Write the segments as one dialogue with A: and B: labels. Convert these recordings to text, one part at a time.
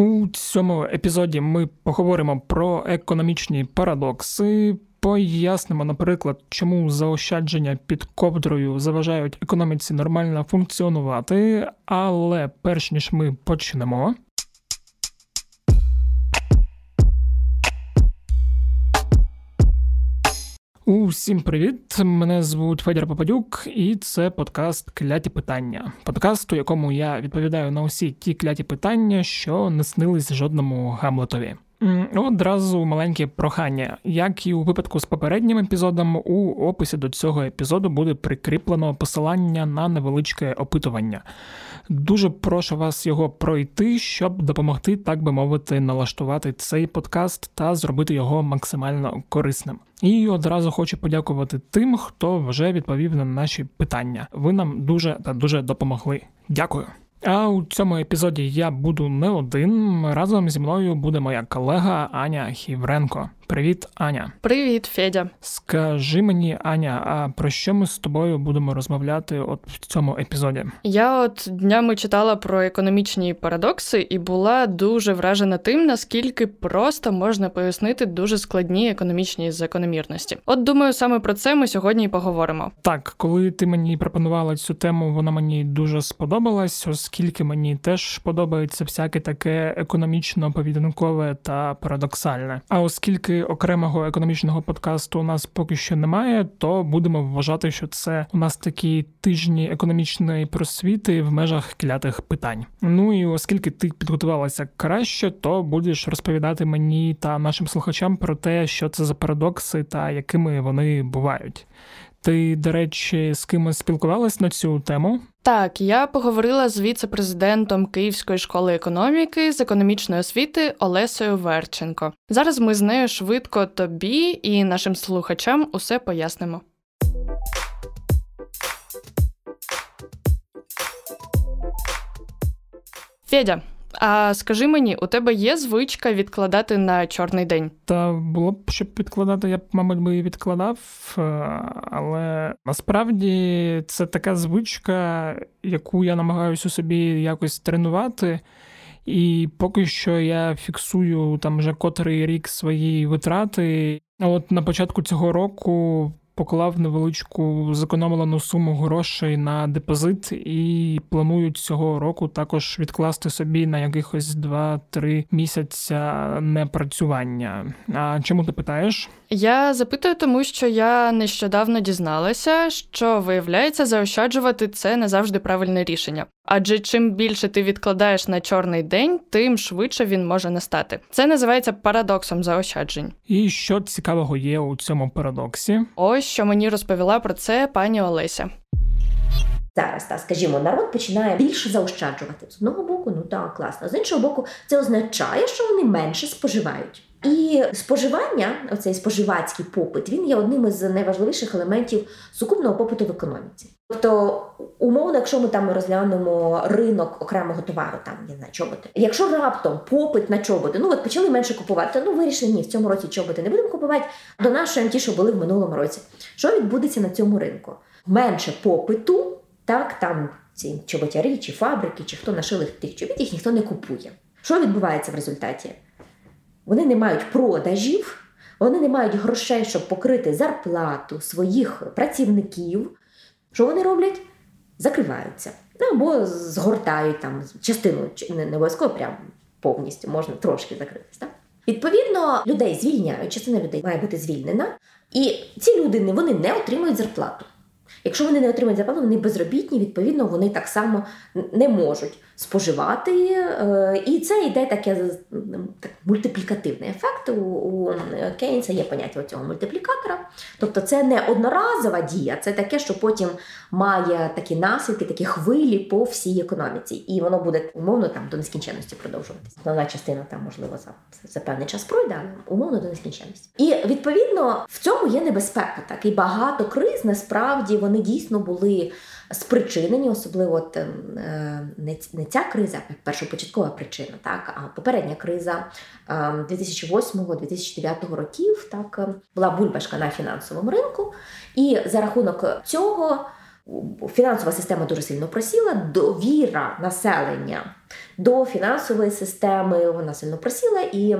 A: У цьому епізоді ми поговоримо про економічні парадокси. Пояснимо, наприклад, чому заощадження під ковдрою заважають економіці нормально функціонувати. Але перш ніж ми почнемо, Усім привіт! Мене звуть Федір Попадюк, і це подкаст Кляті питання. Подкаст, у якому я відповідаю на усі ті кляті питання, що не снились жодному Гамлетові. Одразу маленьке прохання. Як і у випадку з попереднім епізодом, у описі до цього епізоду буде прикріплено посилання на невеличке опитування. Дуже прошу вас його пройти, щоб допомогти, так би мовити, налаштувати цей подкаст та зробити його максимально корисним. І одразу хочу подякувати тим, хто вже відповів на наші питання. Ви нам дуже та дуже допомогли. Дякую. А у цьому епізоді я буду не один. Разом зі мною буде моя колега Аня Хівренко. Привіт, Аня.
B: Привіт, Федя.
A: Скажи мені, Аня, а про що ми з тобою будемо розмовляти от в цьому епізоді?
B: Я от днями читала про економічні парадокси і була дуже вражена тим, наскільки просто можна пояснити дуже складні економічні закономірності. От думаю, саме про це ми сьогодні і поговоримо.
A: Так, коли ти мені пропонувала цю тему, вона мені дуже сподобалась, оскільки мені теж подобається всяке таке економічно повідомкове та парадоксальне. А оскільки окремого економічного подкасту у нас поки що немає, то будемо вважати, що це у нас такі тижні економічної просвіти в межах клятих питань. Ну і оскільки ти підготувалася краще, то будеш розповідати мені та нашим слухачам про те, що це за парадокси та якими вони бувають. Ти, до речі, з кимось спілкувалась на цю тему?
B: Так, я поговорила з віце-президентом Київської школи економіки з економічної освіти Олесою Верченко. Зараз ми з нею швидко тобі і нашим слухачам усе пояснимо. Федя, а скажи мені, у тебе є звичка відкладати на чорний день?
A: Та було б щоб відкладати, я б, мабуть, би відкладав, е, але насправді це така звичка, яку я намагаюся собі якось тренувати. І поки що я фіксую там вже котрий рік свої витрати. От на початку цього року поклав невеличку зекономлену суму грошей на депозит і планую цього року також відкласти собі на якихось 2-3 місяця непрацювання. А чому ти питаєш?
B: Я запитую, тому що я нещодавно дізналася, що виявляється, заощаджувати це не завжди правильне рішення. Адже чим більше ти відкладаєш на чорний день, тим швидше він може настати. Це називається парадоксом заощаджень.
A: І що цікавого є у цьому парадоксі?
B: Ось що мені розповіла про це пані Олеся.
C: Зараз, так, скажімо, народ починає більше заощаджувати. З одного боку, ну так, класно. З іншого боку, це означає, що вони менше споживають. І споживання, оцей споживацький попит, він є одним із найважливіших елементів сукупного попиту в економіці. Тобто, умовно, якщо ми там розглянемо ринок окремого товару, там я знаю, чоботи. Якщо раптом попит на чоботи, ну от почали менше купувати, ну вирішили, ні, в цьому році чоботи не будемо купувати, донашуємо ті, що були в минулому році. Що відбудеться на цьому ринку? Менше попиту, так там ці чоботярі, чи фабрики, чи хто нашили тих чобіт, їх ніхто не купує. Що відбувається в результаті? Вони не мають продажів, вони не мають грошей, щоб покрити зарплату своїх працівників. Що вони роблять? Закриваються. Ну, або згортають там частину, не обов'язково прям повністю, можна трошки закритись. Так? Відповідно, людей звільняють, частина людей має бути звільнена, і ці люди вони не отримують зарплату. Якщо вони не отримують зарплату, вони безробітні, відповідно, вони так само не можуть споживати. Е, і це йде таке так, мультиплікативний ефект. У, у Кейнса є поняття цього мультиплікатора. Тобто це не одноразова дія, це таке, що потім має такі наслідки, такі хвилі по всій економіці. І воно буде умовно там до нескінченності продовжуватися. Основна частина там, можливо, за, за певний час пройде, але умовно до нескінченності. І відповідно в цьому є небезпека. Так і багато криз насправді вони дійсно були спричинені, особливо от, ем, е, не, ця криза, першопочаткова причина, так, а попередня криза 2008-2009 ем, років так, ем, була бульбашка на фінансовому ринку, і за рахунок цього фінансова система дуже сильно просіла, довіра населення до фінансової системи вона сильно просіла. І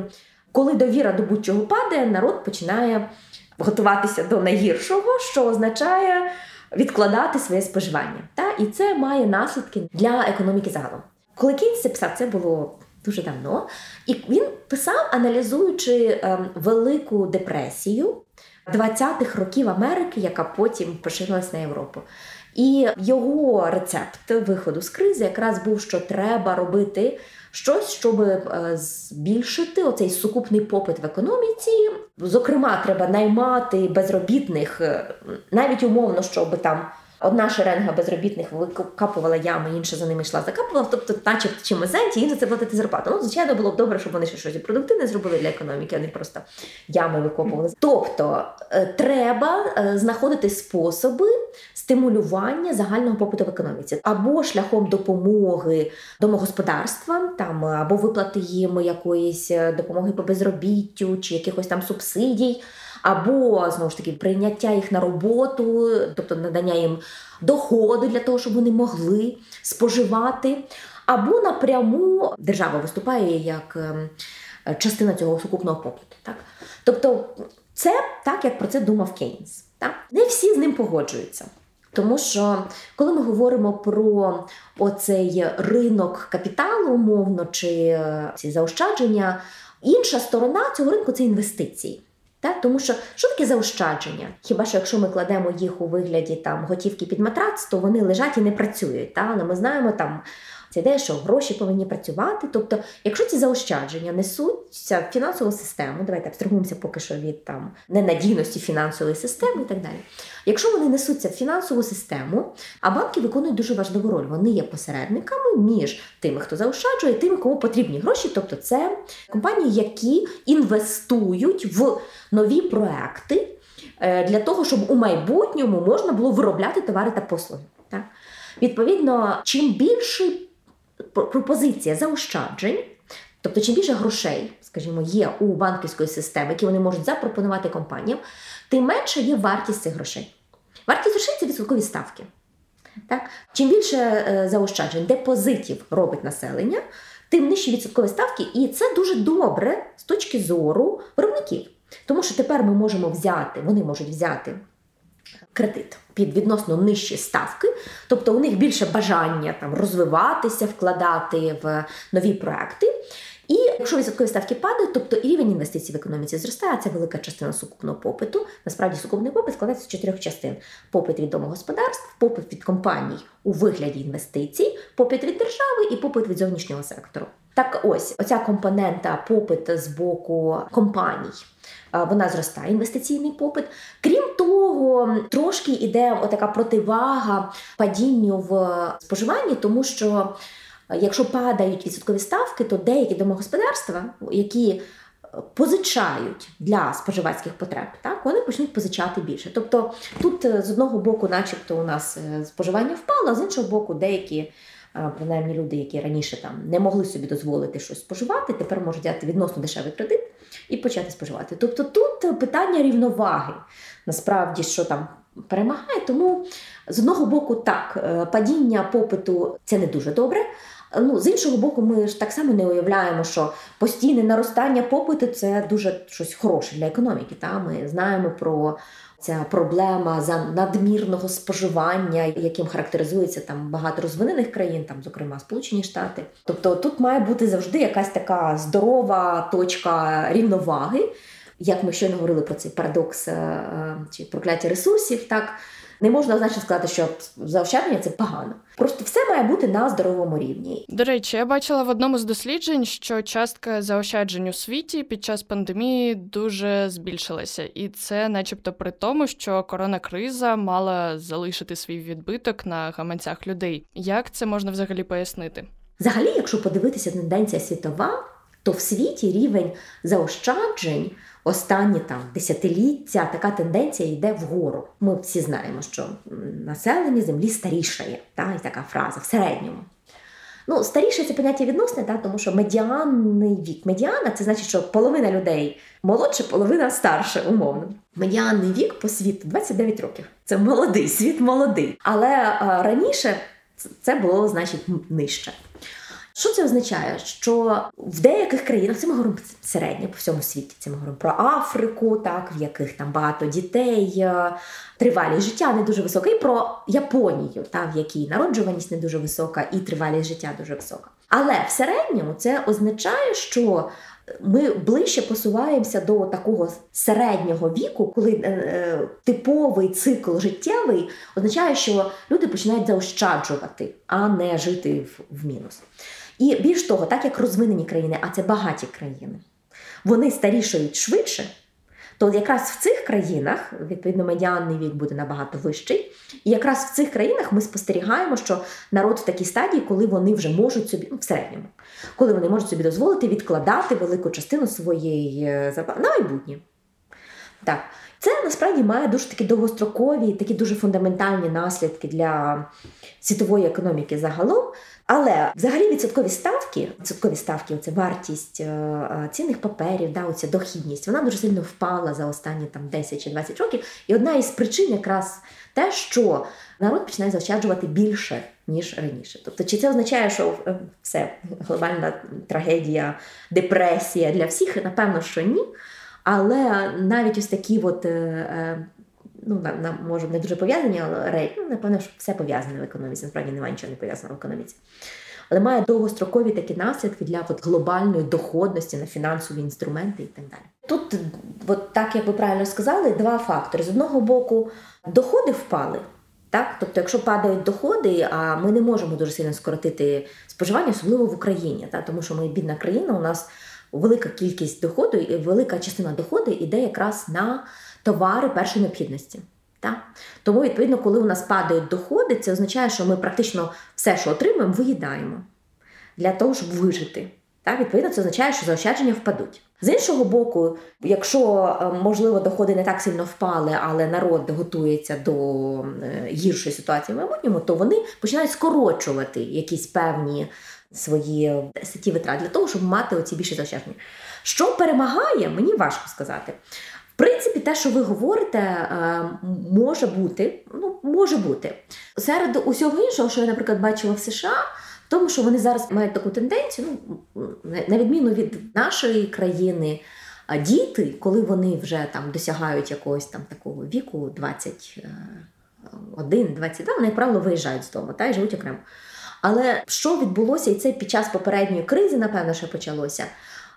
C: коли довіра до будь-чого падає, народ починає готуватися до найгіршого, що означає відкладати своє споживання. Та? І це має наслідки для економіки загалом. Коли Кейнс це писав, це було дуже давно, і він писав, аналізуючи ем, велику депресію 20-х років Америки, яка потім поширилась на Європу. І його рецепт виходу з кризи якраз був, що треба робити щось, щоб е, збільшити оцей сукупний попит в економіці. Зокрема, треба наймати безробітних е, навіть умовно, щоб там Одна шеренга безробітних викапувала ями, інша за ними йшла, закапувала, тобто, наче в чимось зайняті, їм за це платити зарплату. Ну, звичайно, було б добре, щоб вони ще щось продуктивне зробили для економіки, а не просто ями викопували. Тобто е, треба е, знаходити способи стимулювання загального попиту в економіці або шляхом допомоги домогосподарствам, там або виплати їм якоїсь е, допомоги по безробіттю чи якихось там субсидій або знову ж таки прийняття їх на роботу, тобто надання їм доходу для того, щоб вони могли споживати, або напряму держава виступає як ем, частина цього сукупного попиту. Так? Тобто, це так, як про це думав Кейнс. Так? Не всі з ним погоджуються. Тому що коли ми говоримо про оцей ринок капіталу, умовно, чи е, ці заощадження, інша сторона цього ринку це інвестиції. Так? Тому що що таке заощадження? Хіба що якщо ми кладемо їх у вигляді там готівки під матрац, то вони лежать і не працюють. Так? Але ми знаємо там. Це ідея, що гроші повинні працювати. Тобто, якщо ці заощадження несуться в фінансову систему, давайте абстрагуємося поки що від там ненадійності фінансової системи і так далі. Якщо вони несуться в фінансову систему, а банки виконують дуже важливу роль. Вони є посередниками між тими, хто заощаджує, і тими, кому потрібні гроші. Тобто, це компанії, які інвестують в нові проекти е, для того, щоб у майбутньому можна було виробляти товари та послуги. Так? Відповідно, чим більший пропозиція заощаджень, тобто чим більше грошей, скажімо, є у банківської системи, які вони можуть запропонувати компаніям, тим менше є вартість цих грошей. Вартість грошей це відсоткові ставки. Так? Чим більше е, заощаджень, депозитів робить населення, тим нижчі відсоткові ставки, і це дуже добре з точки зору виробників. Тому що тепер ми можемо взяти, вони можуть взяти кредит під відносно нижчі ставки, тобто у них більше бажання там розвиватися, вкладати в нові проекти. І якщо відсоткові ставки падають, тобто і рівень інвестицій в економіці зростає, це велика частина сукупного попиту. Насправді сукупний попит складається з чотирьох частин: попит від домогосподарств, попит від компаній у вигляді інвестицій, попит від держави і попит від зовнішнього сектору. Так ось оця компонента попит з боку компаній вона зростає інвестиційний попит. Крім того, трошки йде така противага падінню в споживанні, тому що якщо падають відсоткові ставки, то деякі домогосподарства, які Позичають для споживацьких потреб, так вони почнуть позичати більше. Тобто тут з одного боку, начебто, у нас е, споживання впало, а з іншого боку, деякі принаймні люди, які раніше там не могли собі дозволити щось споживати, тепер можуть взяти відносно дешевий кредит і почати споживати. Тобто тут питання рівноваги, насправді, що там перемагає. Тому з одного боку, так, е, падіння попиту це не дуже добре. Ну, З іншого боку, ми ж так само не уявляємо, що постійне наростання попиту це дуже щось хороше для економіки. Та? Ми знаємо про ця проблема за надмірного споживання, яким характеризується там багато розвинених країн, там, зокрема Сполучені Штати. Тобто тут має бути завжди якась така здорова точка рівноваги. Як ми щойно говорили про цей парадокс е, е, чи прокляття ресурсів, так не можна однозначно сказати, що заощадження це погано. Просто все має бути на здоровому рівні.
B: До речі, я бачила в одному з досліджень, що частка заощаджень у світі під час пандемії дуже збільшилася, і це, начебто, при тому, що коронакриза мала залишити свій відбиток на гаманцях людей. Як це можна взагалі пояснити?
C: Взагалі, якщо подивитися тенденція світова, то в світі рівень заощаджень останні там десятиліття така тенденція йде вгору. Ми всі знаємо, що населення землі старішає, та, і така фраза в середньому. Ну, старіше це поняття відносне, та, тому що медіанний вік. Медіана це значить, що половина людей молодше, половина старше, умовно. Медіанний вік по світу 29 років. Це молодий, світ молодий. Але а, раніше це було, значить, нижче. Що це означає? Що в деяких країнах це ми говоримо середньо по всьому світі. Це ми говоримо про Африку, так в яких там багато дітей, е, тривалість життя не дуже висока, і про Японію, та в якій народжуваність не дуже висока, і тривалість життя дуже висока. Але в середньому це означає, що ми ближче посуваємося до такого середнього віку, коли е, е, типовий цикл життєвий означає, що люди починають заощаджувати, а не жити в, в мінус. І більш того, так як розвинені країни, а це багаті країни, вони старішають швидше. То якраз в цих країнах, відповідно, медіанний вік буде набагато вищий. І якраз в цих країнах ми спостерігаємо, що народ в такій стадії, коли вони вже можуть собі, ну в середньому, коли вони можуть собі дозволити відкладати велику частину своєї е, зарплати на майбутнє. Так. Це насправді має дуже такі довгострокові, такі дуже фундаментальні наслідки для світової економіки загалом. Але взагалі відсоткові ставки, відсоткові ставки, це вартість е, е, цінних паперів, да, оця дохідність, вона дуже сильно впала за останні там 10 чи 20 років. І одна із причин якраз те, що народ починає заощаджувати більше, ніж раніше. Тобто, чи це означає, що е, все глобальна трагедія, депресія для всіх? Напевно, що ні. Але навіть ось такі от ну, на, на, може, не дуже пов'язані, але ну, напевно, що все пов'язане в економіці. Насправді немає нічого не пов'язаного в економіці. Але має довгострокові такі наслідки для от, глобальної доходності на фінансові інструменти і так далі. Тут, от так як ви правильно сказали, два фактори. З одного боку, доходи впали. Так? Тобто, якщо падають доходи, а ми не можемо дуже сильно скоротити споживання, особливо в Україні, так? тому що ми бідна країна, у нас велика кількість доходу і велика частина доходу йде якраз на товари першої необхідності. Так? Тому, відповідно, коли у нас падають доходи, це означає, що ми практично все, що отримуємо, виїдаємо для того, щоб вижити. Так? Відповідно, це означає, що заощадження впадуть. З іншого боку, якщо, е, можливо, доходи не так сильно впали, але народ готується до е, гіршої ситуації в майбутньому, то вони починають скорочувати якісь певні свої статті витрат для того, щоб мати оці більші заощадження. Що перемагає, мені важко сказати В принципі, те, що ви говорите, е, може бути. Ну, може бути. Серед усього іншого, що я, наприклад, бачила в США, тому що вони зараз мають таку тенденцію, ну, на відміну від нашої країни, діти, коли вони вже там досягають якогось там такого віку, 21, 22, вони, як правило, виїжджають з дому та й живуть окремо. Але що відбулося, і це під час попередньої кризи, напевно, ще почалося.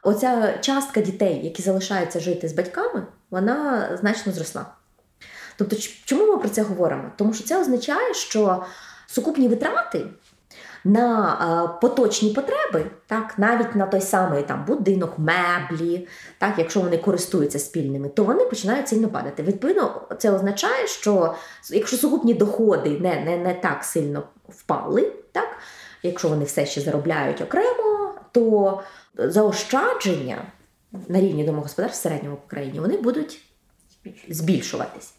C: Оця частка дітей, які залишаються жити з батьками, вона значно зросла. Тобто, чому ми про це говоримо? Тому що це означає, що сукупні витрати на поточні потреби, так, навіть на той самий там будинок, меблі, так, якщо вони користуються спільними, то вони починають сильно падати. Відповідно, це означає, що якщо сукупні доходи не не, не так сильно впали, так, якщо вони все ще заробляють окремо, то заощадження на рівні домогосподарств в середньому країні вони будуть збільшуватись.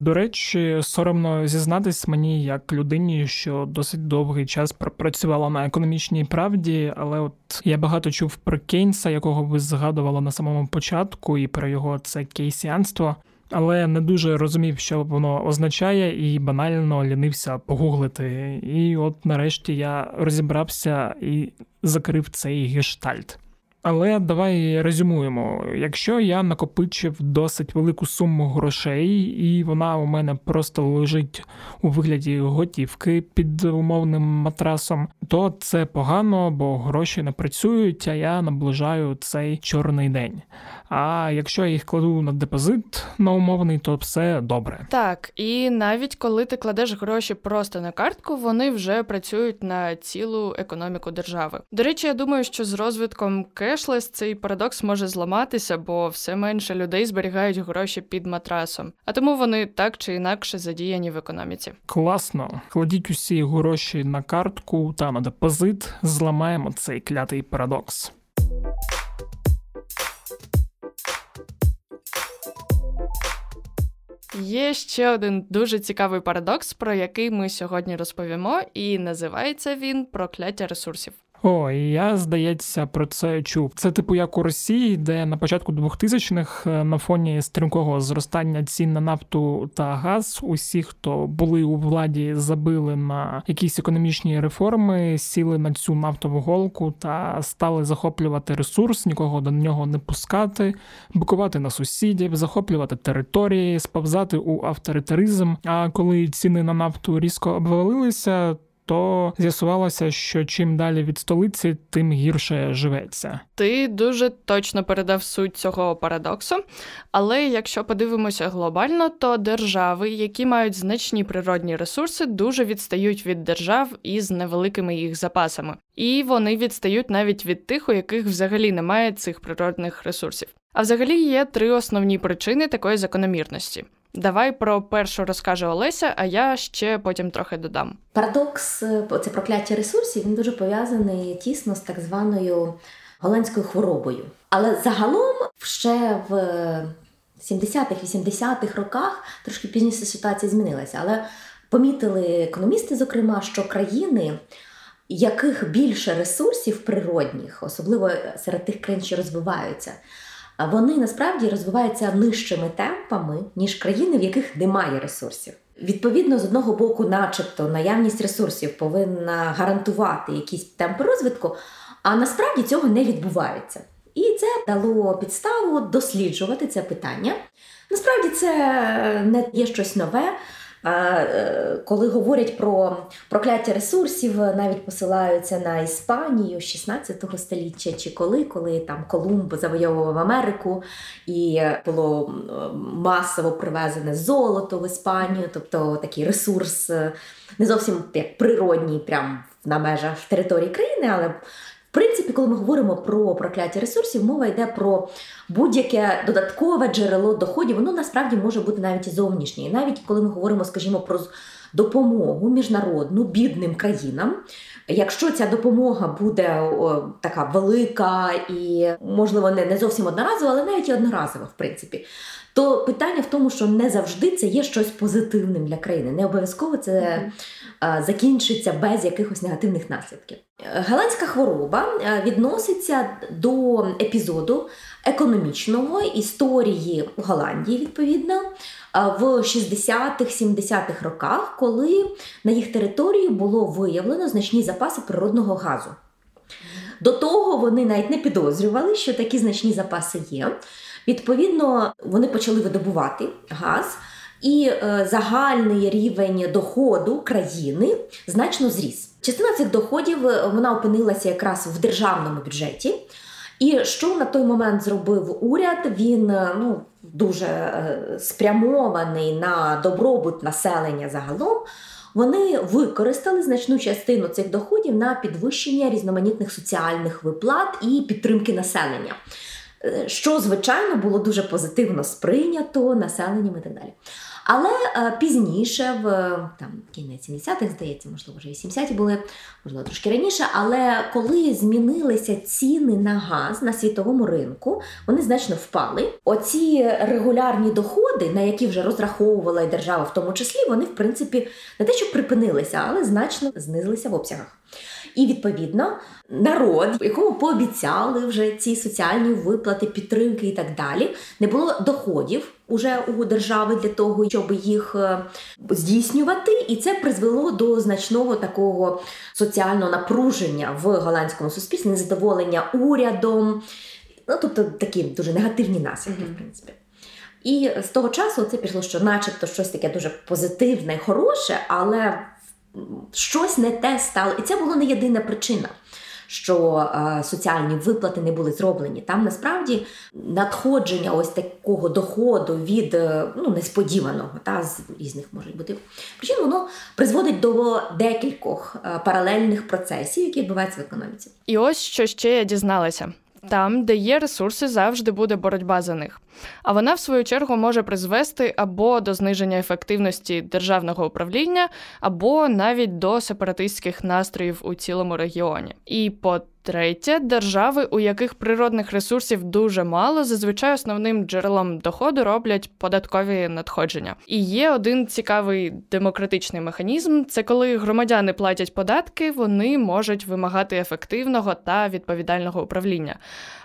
A: До речі, соромно зізнатись мені як людині, що досить довгий час працювала на економічній правді, але от я багато чув про Кейнса, якого ви згадували на самому початку, і про його це кейсіанство. Але не дуже розумів, що воно означає, і банально лінився погуглити. І от нарешті я розібрався і закрив цей гештальт. Але давай резюмуємо: якщо я накопичив досить велику суму грошей, і вона у мене просто лежить у вигляді готівки під умовним матрасом, то це погано, бо гроші не працюють, а я наближаю цей чорний день. А якщо я їх кладу на депозит на умовний, то все добре.
B: Так, і навіть коли ти кладеш гроші просто на картку, вони вже працюють на цілу економіку держави. До речі, я думаю, що з розвитком кешлес цей парадокс може зламатися, бо все менше людей зберігають гроші під матрасом, а тому вони так чи інакше задіяні в економіці.
A: Класно, кладіть усі гроші на картку та на депозит, зламаємо цей клятий парадокс.
B: Є ще один дуже цікавий парадокс, про який ми сьогодні розповімо, і називається він прокляття ресурсів.
A: О, я здається про це чув. Це типу як у Росії, де на початку 2000-х е, на фоні стрімкого зростання цін на нафту та газ, усі, хто були у владі, забили на якісь економічні реформи, сіли на цю нафтову голку та стали захоплювати ресурс, нікого до нього не пускати, бикувати на сусідів, захоплювати території, сповзати у авторитаризм. А коли ціни на нафту різко обвалилися то з'ясувалося, що чим далі від столиці, тим гірше живеться.
B: Ти дуже точно передав суть цього парадоксу. Але якщо подивимося глобально, то держави, які мають значні природні ресурси, дуже відстають від держав із невеликими їх запасами, і вони відстають навіть від тих, у яких взагалі немає цих природних ресурсів. А взагалі є три основні причини такої закономірності. Давай про першу розкаже Олеся, а я ще потім трохи додам.
C: Парадокс е, це прокляття ресурсів. Він дуже пов'язаний тісно з так званою голландською хворобою. Але загалом ще в 70-х-80-х роках трошки пізніше ситуація змінилася. Але помітили економісти, зокрема, що країни. Яких більше ресурсів природних, особливо серед тих країн, що розвиваються, вони насправді розвиваються нижчими темпами, ніж країни, в яких немає ресурсів. Відповідно, з одного боку, начебто, наявність ресурсів повинна гарантувати якісь темпи розвитку, а насправді цього не відбувається. І це дало підставу досліджувати це питання. Насправді це не є щось нове. Е, коли говорять про прокляття ресурсів, навіть посилаються на Іспанію 16 століття, чи коли, коли там Колумб завойовував Америку і було масово привезене золото в Іспанію, тобто такий ресурс е, не зовсім як природній, прям на межах території країни, але в принципі, коли ми говоримо про прокляття ресурсів, мова йде про будь-яке додаткове джерело доходів, воно насправді може бути навіть і зовнішнє. І навіть коли ми говоримо, скажімо, про допомогу міжнародну бідним країнам. Якщо ця допомога буде о, така велика і, можливо, не не зовсім одноразова, але навіть і одноразова, в принципі, то питання в тому, що не завжди це є щось позитивним для країни. Не обов'язково це а, закінчиться без якихось негативних наслідків. Голландська хвороба відноситься до епізоду економічного історії Голландії, відповідно, в 60-х-70-х роках, коли на їх території було виявлено значні запаси природного газу. До того вони навіть не підозрювали, що такі значні запаси є. Відповідно, вони почали видобувати газ, і е, загальний рівень доходу країни значно зріс. Частина цих доходів е, вона опинилася якраз в державному бюджеті. І що на той момент зробив уряд? Він е, ну дуже спрямований на добробут населення загалом. Вони використали значну частину цих доходів на підвищення різноманітних соціальних виплат і підтримки населення. Що, звичайно, було дуже позитивно сприйнято населенням і так далі. Але е, пізніше, в там кінець 70-х, здається, можливо, вже 80-ті були, можливо, трошки раніше. Але коли змінилися ціни на газ на світовому ринку, вони значно впали. Оці регулярні доходи, на які вже розраховувала і держава, в тому числі, вони в принципі не те, що припинилися, але значно знизилися в обсягах. І відповідно народ, якому пообіцяли вже ці соціальні виплати, підтримки і так далі, не було доходів уже у держави для того, щоб їх е, здійснювати, і це призвело до значного такого соціального напруження в голландському суспільстві, незадоволення урядом. Ну, тобто такі дуже негативні наслідки, mm-hmm. в принципі. І з того часу це пішло, що, начебто, щось таке дуже позитивне, хороше, але щось не те стало. І це була не єдина причина. Що е, соціальні виплати не були зроблені. Там насправді надходження ось такого доходу від е, ну, несподіваного, та з різних можуть бути причин, воно призводить до декількох е, паралельних процесів, які відбуваються в економіці.
B: І ось що ще я дізналася. Там, де є ресурси, завжди буде боротьба за них. А вона, в свою чергу, може призвести або до зниження ефективності державного управління, або навіть до сепаратистських настроїв у цілому регіоні. І по Третє держави, у яких природних ресурсів дуже мало, зазвичай основним джерелом доходу роблять податкові надходження. І є один цікавий демократичний механізм: це коли громадяни платять податки, вони можуть вимагати ефективного та відповідального управління.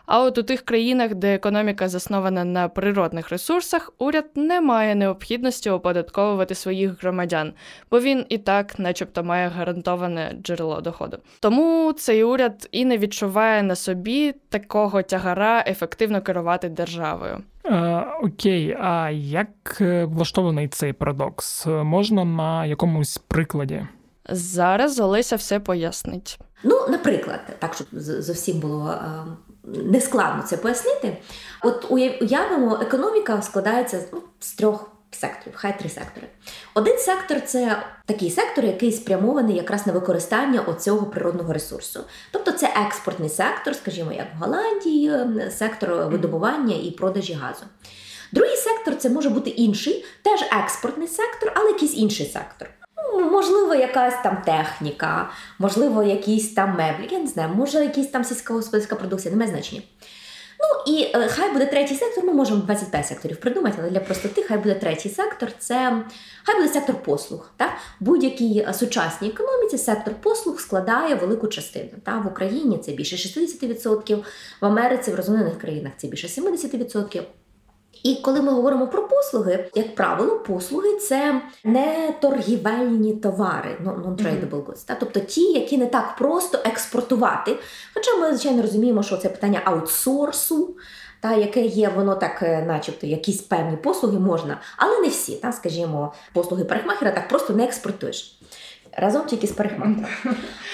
B: А от у тих країнах, де економіка заснована на природних ресурсах, уряд не має необхідності оподатковувати своїх громадян, бо він і так, начебто, має гарантоване джерело доходу. Тому цей уряд і не відчуває на собі такого тягара ефективно керувати державою.
A: Е, окей, а як е, влаштований цей парадокс? Можна на якомусь прикладі?
B: Зараз Олеся все пояснить.
C: Ну, наприклад, так щоб зовсім було е, нескладно це пояснити. От уявимо, економіка складається ну, з трьох секторів, хай три сектори. Один сектор це такий сектор, який спрямований якраз на використання оцього природного ресурсу. Тобто це експортний сектор, скажімо, як в Голландії, сектор видобування і продажі газу. Другий сектор це може бути інший, теж експортний сектор, але якийсь інший сектор. Ну, можливо, якась там техніка, можливо, якісь там меблі, я не знаю, може якісь там сільськогосподарська продукція, не має значення. Ну і е, хай буде третій сектор, ми можемо 25 секторів придумати, але для простоти хай буде третій сектор, це хай буде сектор послуг. Так? Будь-якій е, сучасній економіці сектор послуг складає велику частину. Та В Україні це більше 60%, в Америці, в розвинених країнах це більше 70%. І коли ми говоримо про послуги, як правило, послуги це не торгівельні товари, ну, non-tradable goods, та тобто ті, які не так просто експортувати. Хоча ми, звичайно, розуміємо, що це питання аутсорсу. Та яке є, воно так, е, начебто, якісь певні послуги можна, але не всі. Та, Скажімо, послуги парикмахера так просто не експортуєш разом тільки з парикмахером.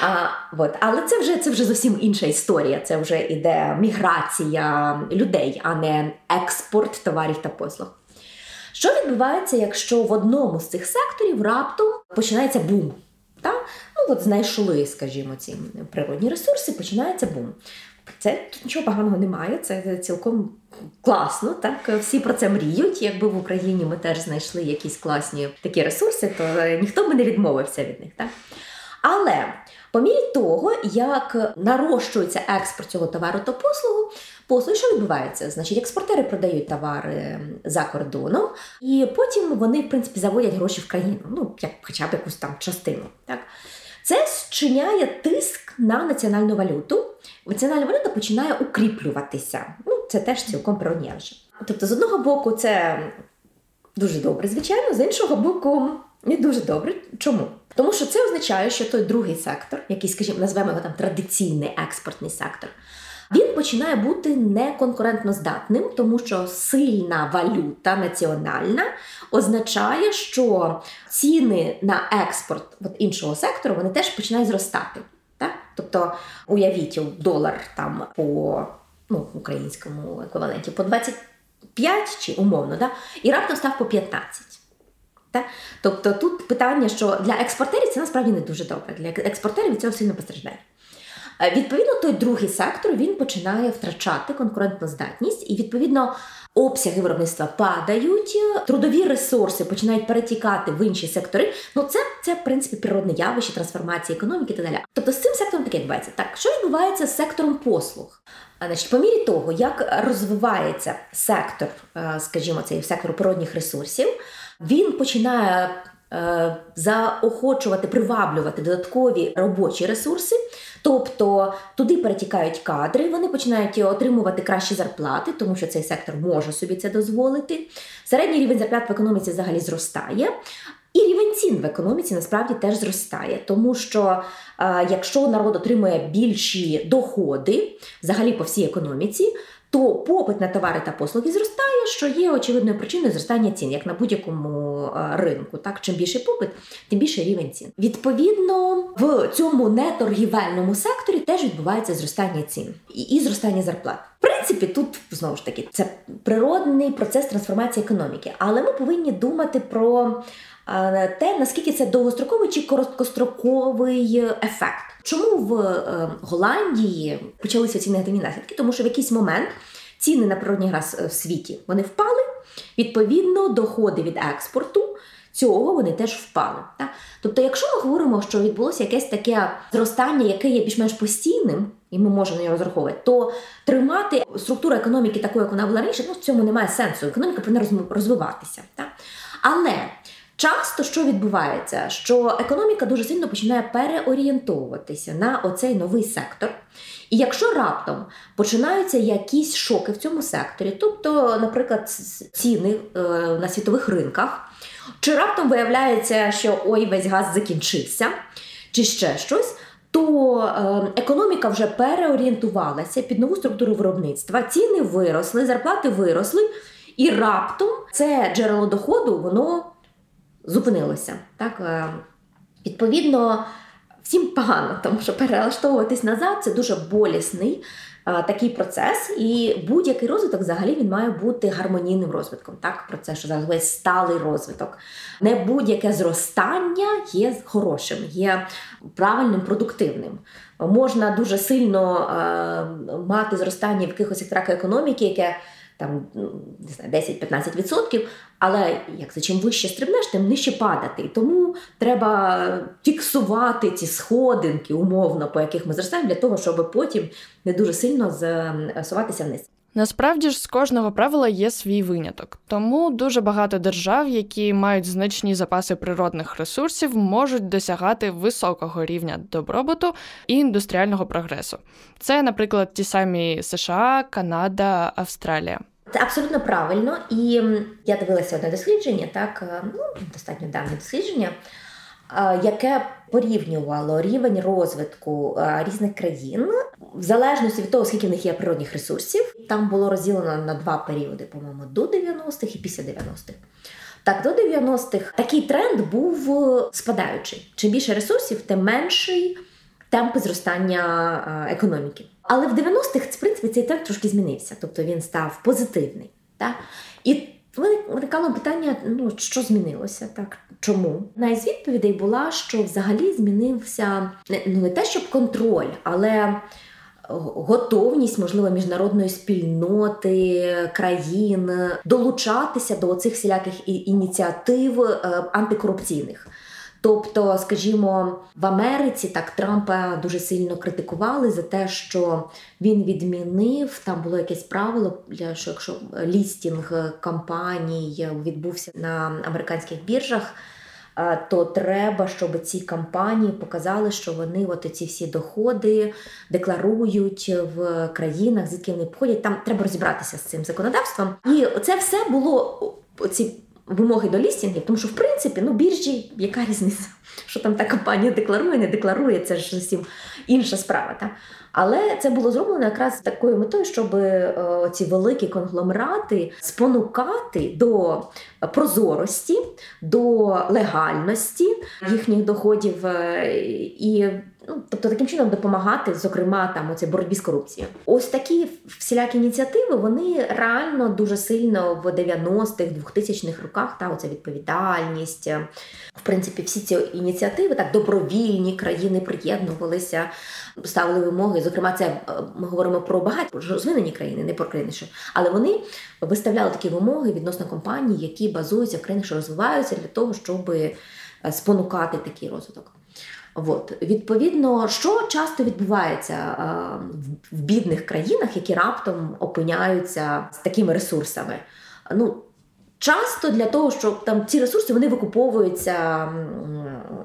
C: А, от. Але це вже це вже зовсім інша історія. Це вже іде міграція людей, а не експорт товарів та послуг. Що відбувається, якщо в одному з цих секторів раптом починається бум? Та? Ну, от Знайшли, скажімо, ці природні ресурси, починається бум. Це тут нічого поганого немає, це цілком класно. Так всі про це мріють. Якби в Україні ми теж знайшли якісь класні такі ресурси, то ніхто би не відмовився від них. Так? Але по мірі того, як нарощується експорт цього товару та послугу, послуги, що відбувається? Значить, експортери продають товари за кордоном, і потім вони, в принципі, заводять гроші в країну, ну як хоча б якусь там частину. Так? Це зчиняє тиск на національну валюту. Національна валюта починає укріплюватися. Ну, Це теж цілком природне явище. Тобто, з одного боку, це дуже добре, звичайно, з іншого боку, не дуже добре. Чому? Тому що це означає, що той другий сектор, який, скажімо, назвемо його там традиційний експортний сектор, він починає бути неконкурентно здатним, тому що сильна валюта національна означає, що ціни на експорт от іншого сектору вони теж починають зростати. Тобто, уявіть долар там по ну, українському еквіваленті по 25 чи умовно, да? і раптом став по 15. Так? Тобто тут питання, що для експортерів це насправді не дуже добре. Для експортерів від цього сильно постраждає. Е, відповідно, той другий сектор він починає втрачати конкурентну здатність, і відповідно обсяги виробництва падають, трудові ресурси починають перетікати в інші сектори. Ну це це в принципі природне явище, трансформації економіки та далі. Тобто з цим сектором таке відбувається. Так, що відбувається з сектором послуг? Значить, по мірі того, як розвивається сектор, е, скажімо, цей сектор природних ресурсів, він починає. Е, заохочувати, приваблювати додаткові робочі ресурси, Тобто туди перетікають кадри, вони починають отримувати кращі зарплати, тому що цей сектор може собі це дозволити. Середній рівень зарплат в економіці взагалі зростає. І рівень цін в економіці насправді теж зростає, тому що е, якщо народ отримує більші доходи взагалі по всій економіці, то попит на товари та послуги зростає, що є очевидною причиною зростання цін, як на будь-якому е, ринку. Так, чим більше попит, тим більше рівень цін. Відповідно, в цьому неторгівельному секторі теж відбувається зростання цін і, і зростання зарплат. В принципі, тут знову ж таки це природний процес трансформації економіки, але ми повинні думати про. Е, те, наскільки це довгостроковий чи короткостроковий ефект. Чому в е, Голландії почалися ці негативні наслідки? Тому що в якийсь момент ціни на природний газ е, в світі вони впали, відповідно, доходи від експорту. Цього вони теж впали. Так? Тобто, якщо ми говоримо, що відбулося якесь таке зростання, яке є більш-менш постійним, і ми можемо на нього розраховувати, то тримати структуру економіки такою, як вона була раніше, ну в цьому немає сенсу. Економіка повинна розвиватися. Так? Але часто що відбувається, що економіка дуже сильно починає переорієнтовуватися на оцей новий сектор. І якщо раптом починаються якісь шоки в цьому секторі, тобто, наприклад, ціни е, на світових ринках, чи раптом виявляється, що ой, весь газ закінчився, чи ще щось. То е, економіка вже переорієнтувалася під нову структуру виробництва, ціни виросли, зарплати виросли, і раптом це джерело доходу воно зупинилося. Так? Е, відповідно, всім погано, тому що перелаштовуватись назад це дуже болісний такий процес, і будь-який розвиток взагалі він має бути гармонійним розвитком. Так, про це що зараз сталий розвиток. Не будь-яке зростання є хорошим, є правильним, продуктивним. Можна дуже сильно а, мати зростання в якихось секторах економіки, яке там не знаю, 10-15%, але як за чим вище стрибнеш, тим нижче падати. І Тому треба фіксувати ці сходинки умовно, по яких ми зростаємо, для того, щоб потім не дуже сильно засуватися вниз.
B: Насправді ж з кожного правила є свій виняток, тому дуже багато держав, які мають значні запаси природних ресурсів, можуть досягати високого рівня добробуту і індустріального прогресу. Це, наприклад, ті самі США, Канада, Австралія.
C: Це абсолютно правильно, і я дивилася одне дослідження, так е, ну достатньо давнє дослідження, е, яке порівнювало рівень розвитку е, різних країн в залежності від того, скільки в них є природних ресурсів. Там було розділено на два періоди, по-моєму, до 90-х і після 90-х. Так, до 90-х такий тренд був спадаючий. Чим більше ресурсів, тим менший темпи зростання економіки. Але в 90-х, в принципі, цей тренд трошки змінився, тобто він став позитивний. Так? І виникало питання: ну що змінилося? Так чому? Одна із відповідей була, що взагалі змінився ну не те, щоб контроль, але готовність, можливо, міжнародної спільноти країн долучатися до цих всіляких ініціатив е, антикорупційних. Тобто, скажімо, в Америці так Трампа дуже сильно критикували за те, що він відмінив там було якесь правило, що якщо лістінг компаній відбувся на американських біржах. Е, то треба, щоб ці компанії показали, що вони от ці всі доходи декларують в країнах, звідки вони походять. Там треба розібратися з цим законодавством, і це все було ці вимоги до лістінгів, тому що в принципі ну біржі, яка різниця, що там та компанія декларує, не декларує, це ж зовсім інша справа. Та? Але це було зроблено якраз такою метою, щоб е, ці великі конгломерати спонукати до прозорості, до легальності їхніх доходів е, і Ну, тобто таким чином допомагати, зокрема, там оцій боротьбі з корупцією. Ось такі всілякі ініціативи вони реально дуже сильно в 90-х, 2000-х роках та оця відповідальність. В принципі, всі ці ініціативи так добровільні країни приєднувалися, ставили вимоги. Зокрема, це е, ми говоримо про багаті розвинені країни, не про країни, що але вони виставляли такі вимоги відносно компаній, які базуються в країнах, що розвиваються для того, щоб е, спонукати такий розвиток. От. Відповідно, що часто відбувається е, в бідних країнах, які раптом опиняються з такими ресурсами. Ну, Часто для того, щоб там ці ресурси вони викуповуються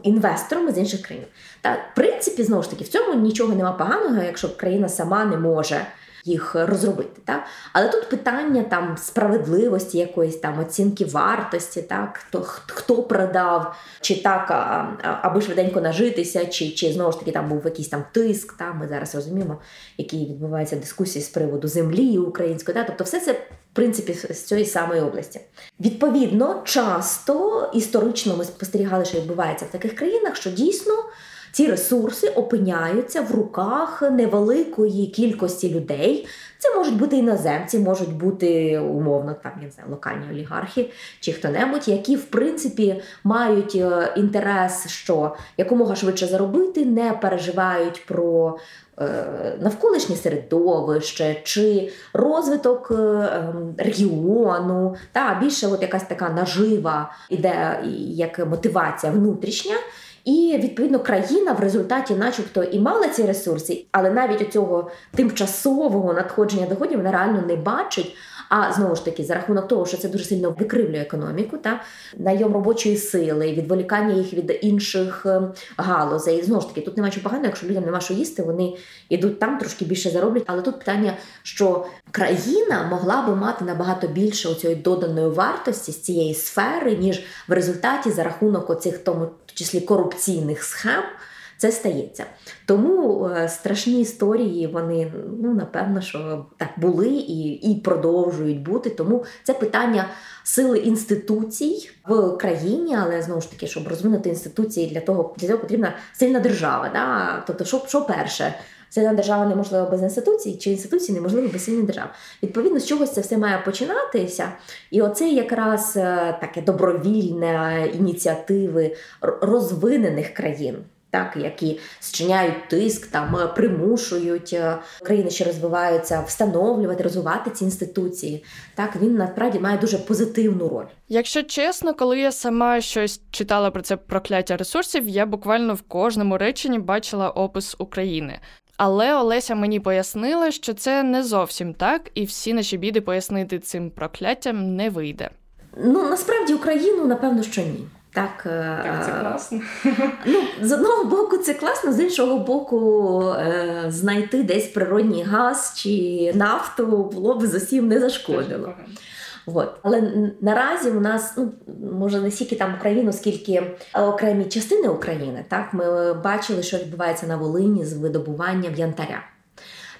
C: інвесторами з інших країн. Та в принципі, знову ж таки, в цьому нічого нема поганого, якщо країна сама не може їх розробити. Так? Але тут питання там справедливості, якоїсь там оцінки вартості, так? хто хто продав, чи так, аби швиденько нажитися, чи чи знову ж таки там був якийсь там тиск. Так? Ми зараз розуміємо, які відбуваються дискусії з приводу землі української. Так? Тобто, все це. В принципі, з цієї самої області. Відповідно, часто історично ми спостерігали, що відбувається в таких країнах, що дійсно ці ресурси опиняються в руках невеликої кількості людей. Це можуть бути іноземці, можуть бути умовно там я не знаю, локальні олігархи чи хто-небудь, які в принципі мають е, інтерес, що якомога швидше заробити, не переживають про. Е, навколишнє середовище чи розвиток е, ем, регіону, та більше от якась така нажива іде як мотивація внутрішня. І відповідно країна в результаті, начебто, і мала ці ресурси, але навіть цього тимчасового надходження доходів вона реально не бачить. А знову ж таки, за рахунок того, що це дуже сильно викривлює економіку, та найом робочої сили, відволікання їх від інших ем, галузей. Знову ж таки, тут немає чого поганого, якщо людям нема що їсти, вони йдуть там, трошки більше зароблять. Але тут питання, що країна могла би мати набагато більше цієї доданої вартості з цієї сфери, ніж в результаті за рахунок оцих тому числі корупційних схем це стається. Тому е, страшні історії, вони ну напевно, що так були і і продовжують бути. Тому це питання сили інституцій в країні, але знову ж таки, щоб розвинути інституції, для того для цього потрібна сильна держава. Да? Тобто, що, що перше? Сильна держава неможлива без інституцій, чи інституції неможливо без сильної держави. Відповідно, з чогось це все має починатися. І оце якраз е, таке добровільне ініціативи розвинених країн так які зчиняють тиск, там е, примушують е, країни, що розвиваються, встановлювати, розвивати ці інституції. Так він насправді має дуже позитивну роль.
B: Якщо чесно, коли я сама щось читала про це прокляття ресурсів, я буквально в кожному реченні бачила опис України. Але Олеся мені пояснила, що це не зовсім так, і всі наші біди пояснити цим прокляттям не вийде.
C: Ну насправді Україну напевно що ні.
B: Так,
C: е,
B: так, це класно.
C: Ну, З одного боку, це класно, з іншого боку, е, знайти десь природній газ чи нафту було б зовсім не зашкодило. От. Але наразі у нас, ну може не стільки там Україну, скільки окремі частини України. Так, Ми бачили, що відбувається на Волині з видобуванням янтаря.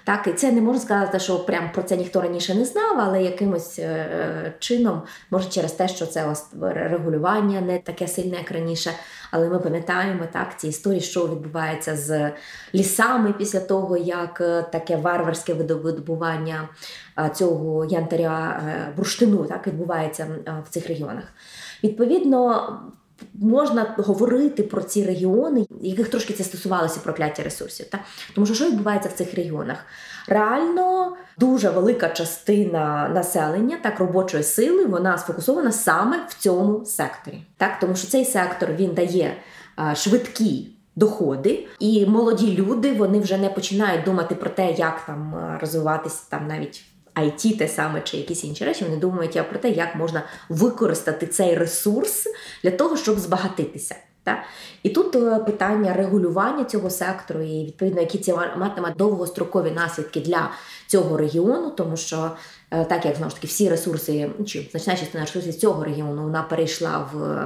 C: Так, і це не можна сказати, що прям про це ніхто раніше не знав, але якимось е, чином, може через те, що це регулювання не таке сильне, як раніше. Але ми пам'ятаємо так ці історії, що відбувається з лісами після того, як е, таке варварське видобування е, цього янтаря бурштину так відбувається в цих регіонах. Відповідно, можна говорити про ці регіони, яких трошки це стосувалося прокляття ресурсів. Так? Тому що що відбувається в цих регіонах? Реально дуже велика частина населення, так робочої сили, вона сфокусована саме в цьому секторі. Так? Тому що цей сектор він дає швидкі. Доходи і молоді люди вони вже не починають думати про те, як там розвиватися там навіть IT те саме чи якісь інші речі, вони думають про те, як можна використати цей ресурс для того, щоб збагатитися. Так? І тут е, питання регулювання цього сектору, і відповідно, які ці матиме довгострокові наслідки для цього регіону, тому що е, так як знову ж таки всі ресурси, чи значна частина ресурсів цього регіону вона перейшла в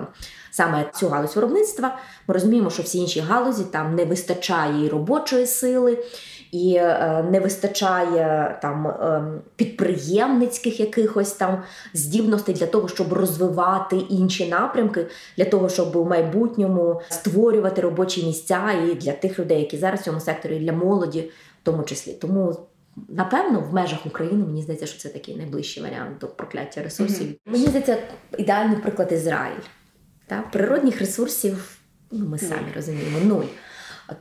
C: саме цю галузь виробництва. Ми розуміємо, що всі інші галузі там не вистачає і робочої сили і е, не вистачає там е, підприємницьких якихось там здібностей для того, щоб розвивати інші напрямки, для того, щоб у майбутньому створювати робочі місця і для тих людей, які зараз в цьому секторі, і для молоді, в тому числі. Тому. Напевно, в межах України мені здається, що це такий найближчий варіант до прокляття ресурсів. Mm-hmm. Мені здається, ідеальний приклад Ізраїль. Та? Природних ресурсів, ну ми самі розуміємо, нуль.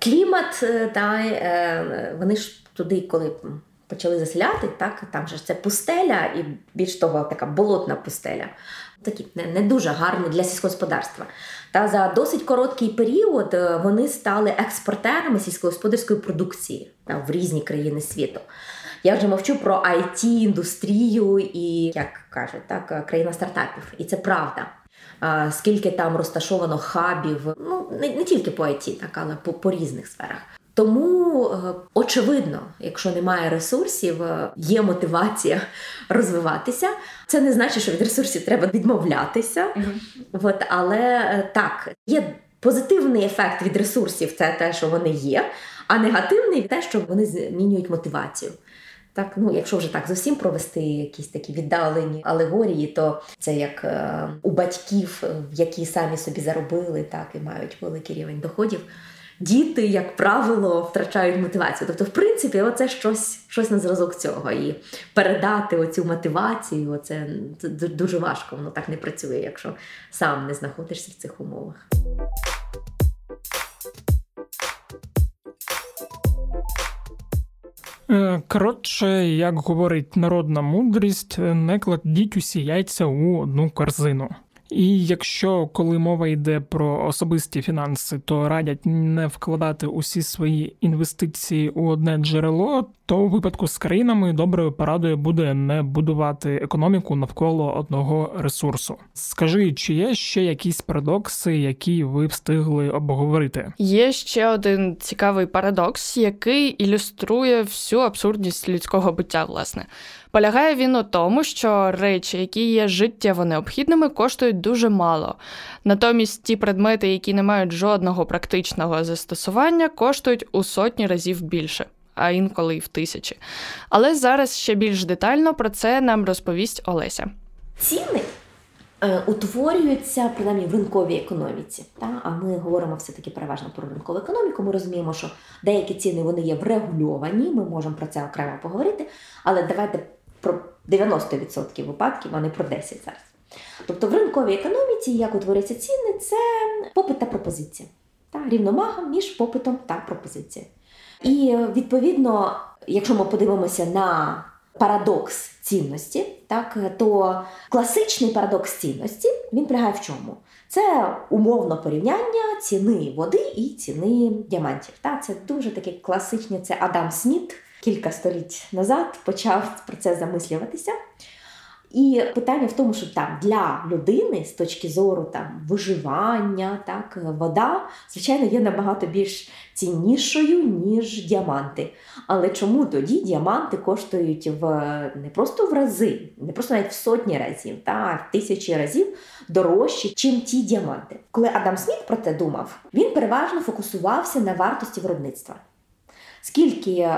C: Клімат, е, та, е, вони ж туди, коли почали заселяти, так, там же це пустеля, і більш того, така болотна пустеля. Такі не, не дуже гарні для сільськогосподарства. Та за досить короткий період е, вони стали експортерами сільськогосподарської продукції та, в різні країни світу. Я вже мовчу про it індустрію і, як кажуть, так, країна стартапів. І це правда скільки там розташовано хабів, ну не, не тільки по IT, так, але по, по різних сферах. Тому е, очевидно, якщо немає ресурсів, е, є мотивація розвиватися. Це не значить, що від ресурсів треба відмовлятися. Mm-hmm. От, але е, так, є позитивний ефект від ресурсів, це те, що вони є, а негативний те, що вони змінюють мотивацію. Так, ну якщо вже так зовсім провести якісь такі віддалені алегорії, то це як е, у батьків, які самі собі заробили, так і мають великий рівень доходів. Діти, як правило, втрачають мотивацію. Тобто, в принципі, оце щось щось на зразок цього. І передати оцю мотивацію, оце дуже важко. Воно так не працює, якщо сам не знаходишся в цих умовах.
A: Коротше, як говорить народна мудрість, не кладіть усі яйця у одну корзину. І якщо коли мова йде про особисті фінанси, то радять не вкладати усі свої інвестиції у одне джерело, то у випадку з країнами доброю порадою буде не будувати економіку навколо одного ресурсу. Скажи, чи є ще якісь парадокси, які ви встигли обговорити?
B: Є ще один цікавий парадокс, який ілюструє всю абсурдність людського буття, власне. Полягає він у тому, що речі, які є життєво необхідними, коштують дуже мало. Натомість ті предмети, які не мають жодного практичного застосування, коштують у сотні разів більше. А інколи й в тисячі. Але зараз ще більш детально про це нам розповість Олеся.
C: Ціни е, утворюються принаймні в ринковій економіці. Та? А ми говоримо все-таки переважно про ринкову економіку. Ми розуміємо, що деякі ціни вони є врегульовані, ми можемо про це окремо поговорити. Але давайте про 90% випадків, а не про 10 зараз. Тобто в ринковій економіці, як утворюються ціни, це попит та пропозиція. Та, рівномага між попитом та пропозицією. І відповідно, якщо ми подивимося на парадокс цінності, так то класичний парадокс цінності він полягає в чому? Це умовно порівняння ціни води і ціни діамантів. Та, Це дуже таке класичне, це Адам Сміт кілька століть назад почав про це замислюватися. І питання в тому, що там для людини з точки зору там виживання, так вода, звичайно, є набагато більш ціннішою, ніж діаманти. Але чому тоді діаманти коштують в не просто в рази, не просто навіть в сотні разів, та в тисячі разів дорожчі, чим ті діаманти? Коли Адам Сміт про це думав, він переважно фокусувався на вартості виробництва скільки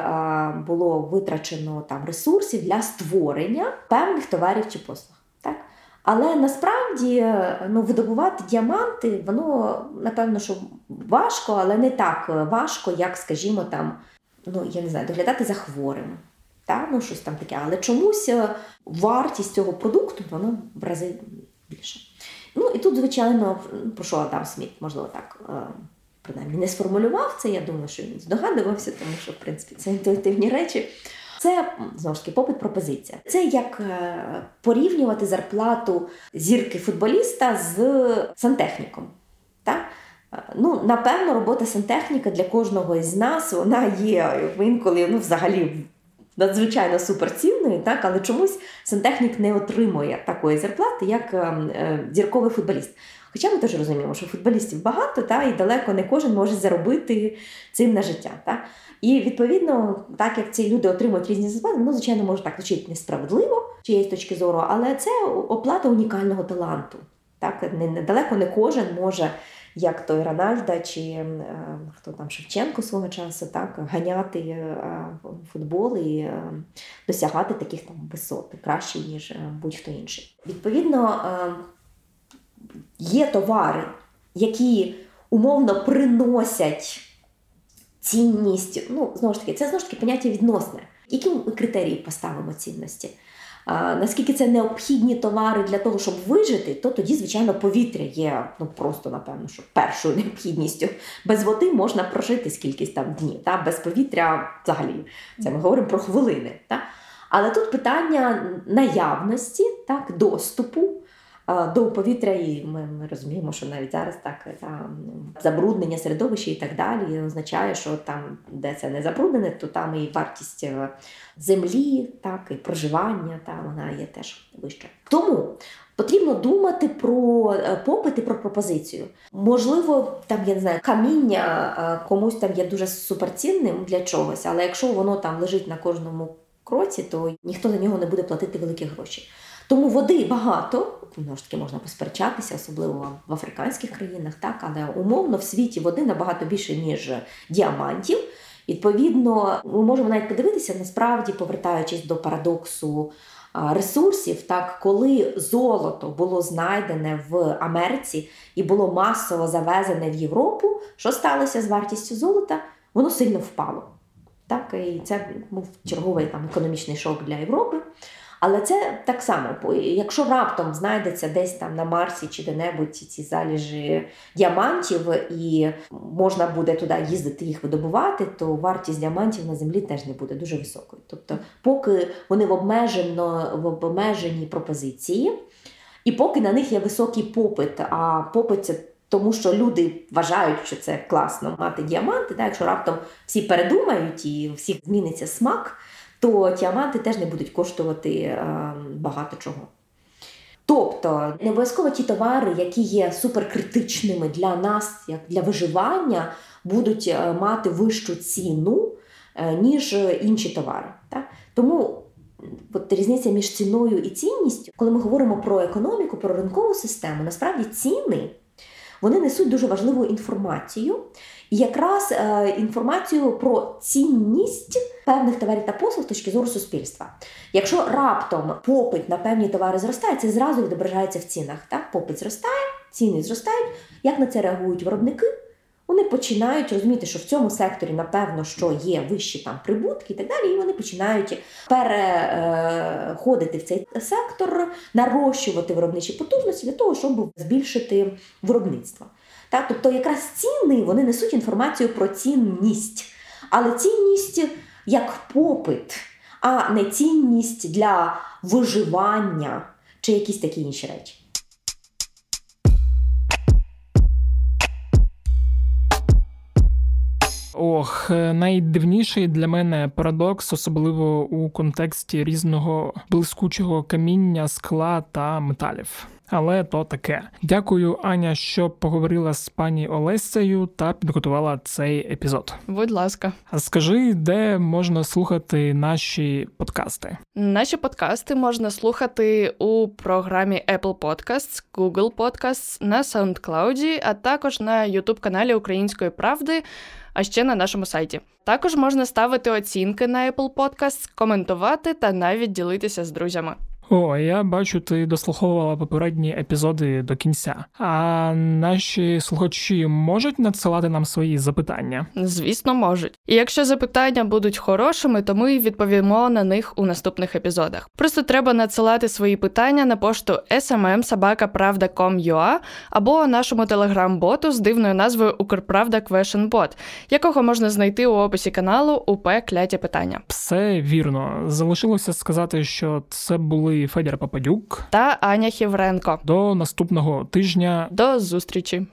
C: було витрачено там ресурсів для створення певних товарів чи послуг. Так? Але насправді ну, видобувати діаманти, воно напевно, що важко, але не так важко, як, скажімо, там, ну я не знаю, доглядати за хворим. Та? Ну, щось там таке. Але чомусь вартість цього продукту воно в рази більше. Ну і тут, звичайно, про що Адам Сміт, можливо, так принаймні не сформулював це. Я думаю, що він здогадувався, тому що в принципі це інтуїтивні речі. Це знову ж таки попит пропозиція. Це як е, порівнювати зарплату зірки футболіста з сантехніком. Так? Е, ну, Напевно, робота сантехніка для кожного із нас вона є інколи ну, взагалі надзвичайно суперцінною, так? але чомусь сантехнік не отримує такої зарплати, як е, зірковий футболіст. Хоча ми теж розуміємо, що футболістів багато, та, і далеко не кожен може заробити цим на життя. Та. І відповідно, так як ці люди отримують різні зарплати, воно, звичайно, може так звучити несправедливо чиєї точки зору, але це оплата унікального таланту. Так, Недалеко не кожен може, як той Рональда чи е, хто там Шевченко свого часу, так, ганяти е, футбол і е, досягати таких там висот краще, ніж е, будь-хто інший. Відповідно. Є товари, які умовно приносять цінність. Ну, знову ж таки, це знову ж таки поняття відносне. Які ми критерії поставимо цінності? А, Наскільки це необхідні товари для того, щоб вижити, то тоді, звичайно, повітря є ну просто, напевно, що першою необхідністю. Без води можна прожити скількись там днів. Та? Без повітря взагалі це ми говоримо про хвилини. Та? Але тут питання наявності, так, доступу до повітря, і ми, ми розуміємо, що навіть зараз так та, забруднення середовища і так далі означає, що там, де це не забруднене, то там і вартість е, землі, так і проживання, та вона є теж вища. Тому. Потрібно думати про е, попит і про пропозицію. Можливо, там я не знаю, каміння е, комусь там є дуже суперцінним для чогось, але якщо воно там лежить на кожному кроці, то ніхто за нього не буде платити великі гроші. Тому води багато, знову ж таки можна посперечатися, особливо в африканських країнах, так, але умовно в світі води набагато більше, ніж діамантів. Відповідно, ми можемо навіть подивитися, насправді, повертаючись до парадоксу ресурсів, так, коли золото було знайдене в Америці і було масово завезене в Європу, що сталося з вартістю золота? Воно сильно впало. Так, І це був черговий там економічний шок для Європи. Але це так само, якщо раптом знайдеться десь там на Марсі чи де-небудь ці заліжі діамантів, і можна буде туди їздити їх видобувати, то вартість діамантів на землі теж не буде дуже високою. Тобто, поки вони в обмежено в обмеженій пропозиції. І поки на них є високий попит, а попит це тому, що люди вважають, що це класно мати діаманти. Так? Якщо раптом всі передумають і всіх зміниться смак, то діаманти теж не будуть коштувати е, багато чого. Тобто не обов'язково ті товари, які є суперкритичними для нас, як для виживання, будуть е, мати вищу ціну, е, ніж інші товари. Так? Тому от різниця між ціною і цінністю, коли ми говоримо про економіку, про ринкову систему, насправді ціни вони несуть дуже важливу інформацію. І якраз е, інформацію про цінність певних товарів та послуг з точки зору суспільства. Якщо раптом попит на певні товари зростає, це зразу відображається в цінах. Так? Попит зростає, ціни зростають. Як на це реагують виробники? Вони починають розуміти, що в цьому секторі, напевно, що є вищі там прибутки і так далі, і вони починають переходити в цей сектор, нарощувати виробничі потужності для того, щоб збільшити виробництво. Так? Тобто, якраз ціни вони несуть інформацію про цінність, але цінність як попит, а не цінність для виживання чи якісь такі інші речі.
A: Ох, е, найдивніший для мене парадокс, особливо у контексті різного блискучого каміння, скла та металів. Але то таке. Дякую, Аня, що поговорила з пані Олесею та підготувала цей епізод.
B: Будь ласка,
A: а скажи, де можна слухати наші подкасти?
B: Наші подкасти можна слухати у програмі Apple Podcasts, Google Podcasts, на SoundCloud, а також на youtube каналі Української правди а ще на нашому сайті. Також можна ставити оцінки на Apple Podcasts, коментувати та навіть ділитися з друзями.
A: О, я бачу, ти дослуховувала попередні епізоди до кінця. А наші слухачі можуть надсилати нам свої запитання?
B: Звісно, можуть. І якщо запитання будуть хорошими, то ми відповімо на них у наступних епізодах. Просто треба надсилати свої питання на пошту smmsobaka.pravda.com.ua або нашому телеграм-боту з дивною назвою Укрправда Bot, якого можна знайти у описі каналу УП Кляті питання.
A: Все вірно. Залишилося сказати, що це були були Федір Пападюк
B: та Аня Хівренко.
A: До наступного тижня.
B: До зустрічі.